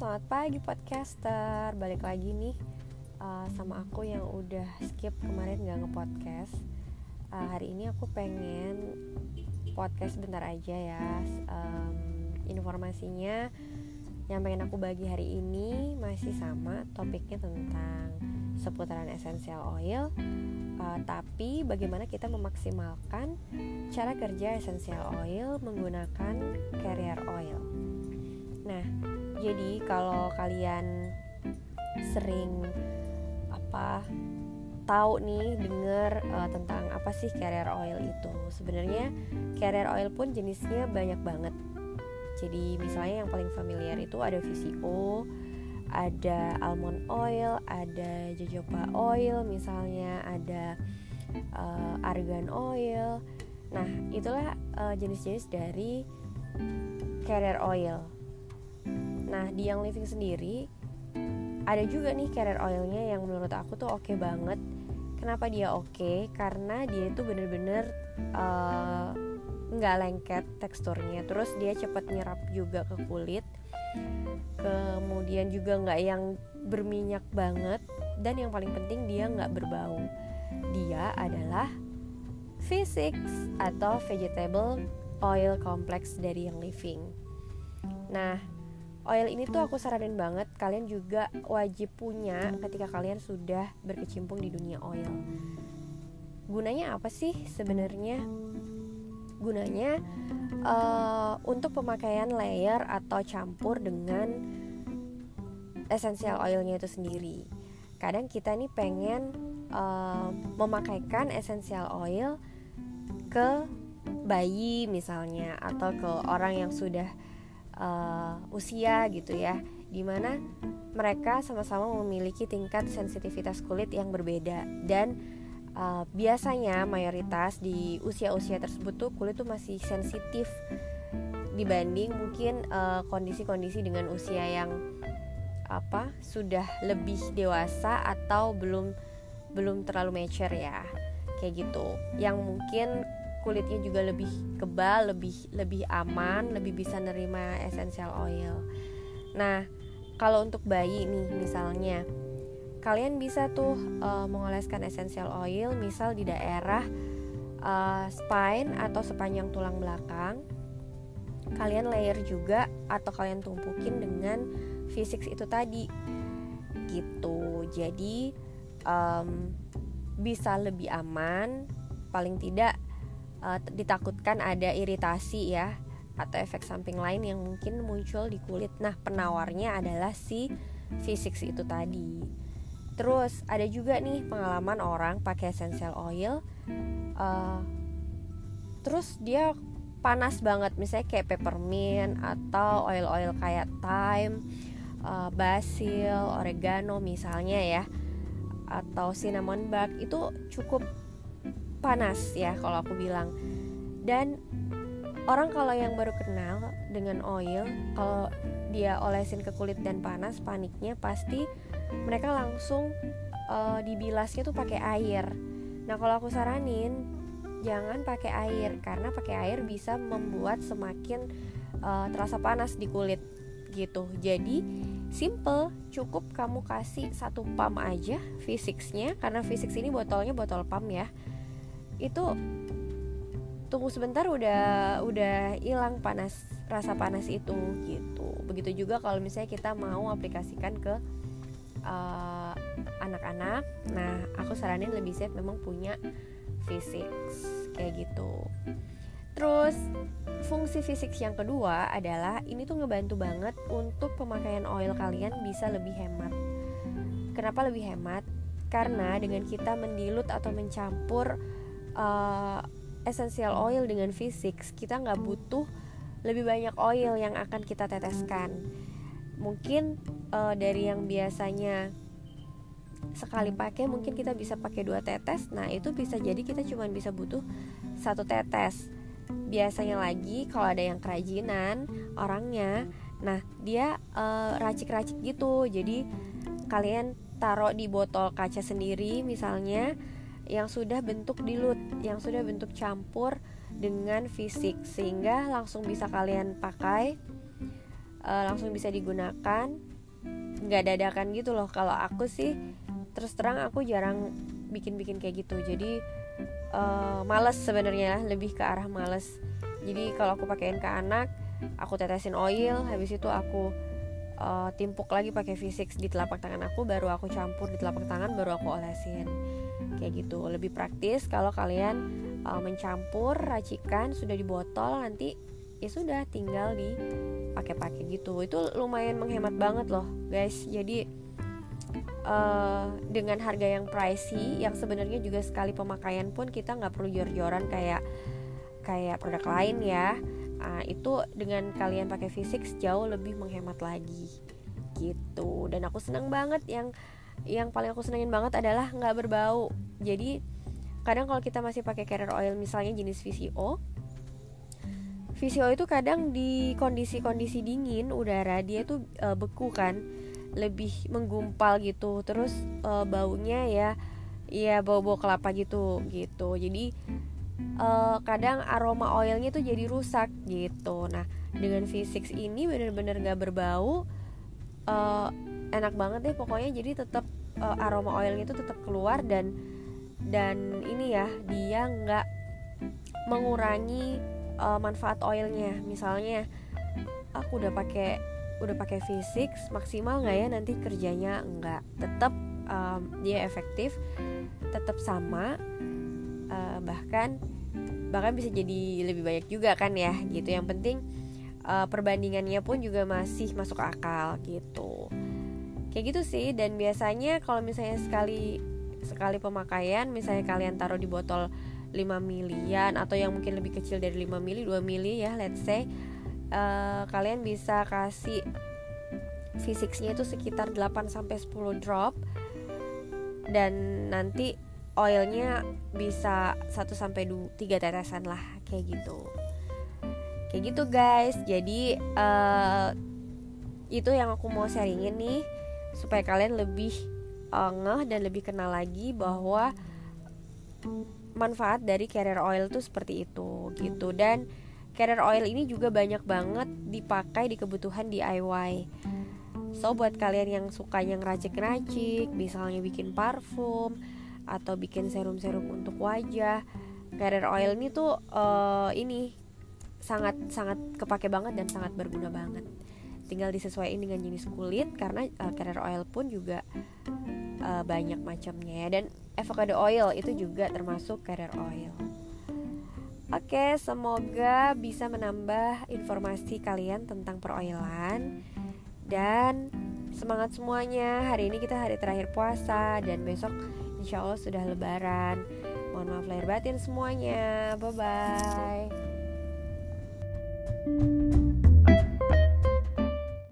selamat pagi podcaster. Balik lagi nih uh, sama aku yang udah skip kemarin gak nge-podcast. Uh, Hari ini aku pengen podcast bentar aja ya. Um, Informasinya yang pengen aku bagi hari ini masih sama Topiknya tentang seputaran essential oil uh, Tapi bagaimana kita memaksimalkan cara kerja essential oil menggunakan carrier oil. Nah, jadi kalau kalian sering apa tahu nih denger uh, tentang apa sih carrier oil itu sebenarnya carrier oil pun jenisnya banyak banget. Jadi misalnya yang paling familiar itu ada VCO ada almond oil ada jojoba oil misalnya ada uh, argan oil. Nah itulah uh, jenis-jenis dari carrier oil Nah di yang living sendiri ada juga nih carrier oilnya yang menurut aku tuh oke okay banget. Kenapa dia oke? Okay? Karena dia itu bener-bener uh, nggak lengket teksturnya. Terus dia cepat nyerap juga ke kulit. Kemudian juga nggak yang berminyak banget. Dan yang paling penting dia nggak berbau. Dia adalah V6 atau vegetable oil complex dari yang living. Nah, oil ini tuh aku saranin banget kalian juga wajib punya ketika kalian sudah berkecimpung di dunia oil. Gunanya apa sih sebenarnya? Gunanya uh, untuk pemakaian layer atau campur dengan essential oilnya itu sendiri. Kadang kita nih pengen uh, memakaikan essential oil ke bayi misalnya atau ke orang yang sudah uh, usia gitu ya di mana mereka sama-sama memiliki tingkat sensitivitas kulit yang berbeda. Dan uh, biasanya mayoritas di usia-usia tersebut tuh kulit tuh masih sensitif dibanding mungkin eh, kondisi-kondisi dengan usia yang apa sudah lebih dewasa atau belum belum terlalu mature ya kayak gitu. Yang mungkin kulitnya juga lebih kebal, lebih lebih aman, lebih bisa nerima essential oil. Nah, kalau untuk bayi nih misalnya, kalian bisa tuh uh, mengoleskan essential oil misal di daerah uh, spine atau sepanjang tulang belakang. Kalian layer juga atau kalian tumpukin dengan V6 itu tadi. Gitu. Jadi um, bisa lebih aman, paling tidak uh, ditakutkan ada iritasi ya atau efek samping lain yang mungkin muncul di kulit. Nah, penawarnya adalah si V6 itu tadi. Terus ada juga nih pengalaman orang pakai essential oil, uh, terus dia panas banget, misalnya kayak peppermint atau oil-oil kayak thyme, uh, basil, oregano misalnya ya, atau cinnamon bark itu cukup panas ya kalau aku bilang. Dan orang kalau yang baru kenal dengan oil kalau dia olesin ke kulit dan panas paniknya pasti mereka langsung uh, dibilasnya tuh pakai air. Nah kalau aku saranin jangan pakai air karena pakai air bisa membuat semakin uh, terasa panas di kulit gitu. Jadi simple cukup kamu kasih satu pump aja V6 karena V6 ini botolnya botol pump ya itu tunggu sebentar udah udah hilang panas rasa panas itu gitu. Begitu juga kalau misalnya kita mau aplikasikan ke eh, anak-anak nah aku saranin lebih safe memang punya fisik kayak gitu. Terus fungsi fisik yang kedua adalah ini tuh ngebantu banget untuk pemakaian oil kalian bisa lebih hemat. Kenapa lebih hemat? Karena dengan kita mendilut atau mencampur uh, essential oil dengan V6 kita nggak butuh lebih banyak oil yang akan kita teteskan. Mungkin uh, dari yang biasanya sekali pakai mungkin kita bisa pakai dua tetes. Nah itu bisa jadi kita cuma bisa butuh satu tetes. Biasanya lagi kalau ada yang kerajinan orangnya nah dia uh, racik-racik gitu. Jadi kalian taruh di botol kaca sendiri misalnya yang sudah bentuk dilut, yang sudah bentuk campur dengan fisik sehingga langsung bisa kalian pakai, uh, langsung bisa digunakan. Nggak dadakan gitu loh. Kalau aku sih terus terang aku jarang bikin-bikin kayak gitu. Jadi uh, males sebenarnya lebih ke arah males. Jadi kalau aku pakaiin ke anak aku tetesin oil habis itu aku uh, timpuk lagi pakai V6 di telapak tangan aku baru aku campur di telapak tangan baru aku olesin. Kayak gitu. Lebih praktis kalau kalian uh, mencampur racikan sudah di botol nanti ya sudah tinggal dipakai-pakai gitu. Itu lumayan menghemat banget loh guys. Jadi uh, dengan harga yang pricey yang sebenarnya juga sekali pemakaian pun kita nggak perlu jor-joran kayak kayak produk lain ya uh, itu dengan kalian pakai V6 jauh lebih menghemat lagi. Gitu. Dan aku senang banget yang yang paling aku senengin banget adalah nggak berbau. Jadi kadang kalau kita masih pakai carrier oil misalnya jenis VCO VCO itu kadang di kondisi-kondisi dingin udara dia tuh uh, beku kan. Lebih menggumpal gitu. Terus uh, baunya ya ya bau-bau kelapa gitu gitu. Jadi uh, kadang aroma oilnya tuh jadi rusak gitu. Nah dengan V6 ini bener-bener gak berbau uh, enak banget deh pokoknya. Jadi tetap uh, aroma oilnya itu tetap keluar dan dan ini ya dia nggak mengurangi uh, manfaat oilnya. Misalnya aku udah pakai udah pakai V6 maksimal nggak ya nanti kerjanya nggak? Tetap um, dia efektif tetap sama uh, bahkan bahkan bisa jadi lebih banyak juga kan ya gitu. Yang penting uh, perbandingannya pun juga masih masuk akal gitu. Kayak gitu sih dan biasanya kalau misalnya sekali sekali pemakaian misalnya kalian taruh di botol 5 milian atau yang mungkin lebih kecil dari 5 mili 2 mili ya let's say uh, kalian bisa kasih V6-nya itu sekitar 8 sampai 10 drop. Dan nanti oilnya bisa 1 sampai 3 tetesan lah kayak gitu. Kayak gitu guys. Jadi uh, itu yang aku mau sharingin nih supaya kalian lebih uh, ngeh dan lebih kenal lagi bahwa manfaat dari carrier oil tuh seperti itu gitu dan carrier oil ini juga banyak banget dipakai di kebutuhan DIY. So buat kalian yang sukanya ngeracik-racik, misalnya bikin parfum atau bikin serum-serum untuk wajah, carrier oil ini tuh uh, ini sangat sangat kepake banget dan sangat berguna banget. Tinggal disesuaikan dengan jenis kulit karena uh, carrier oil pun juga uh, banyak macamnya ya dan avocado oil itu juga termasuk carrier oil. Oke, semoga bisa menambah informasi kalian tentang peroilan dan semangat semuanya. Hari ini kita hari terakhir puasa dan besok insya Allah sudah lebaran. Mohon maaf lahir batin semuanya. Bye bye.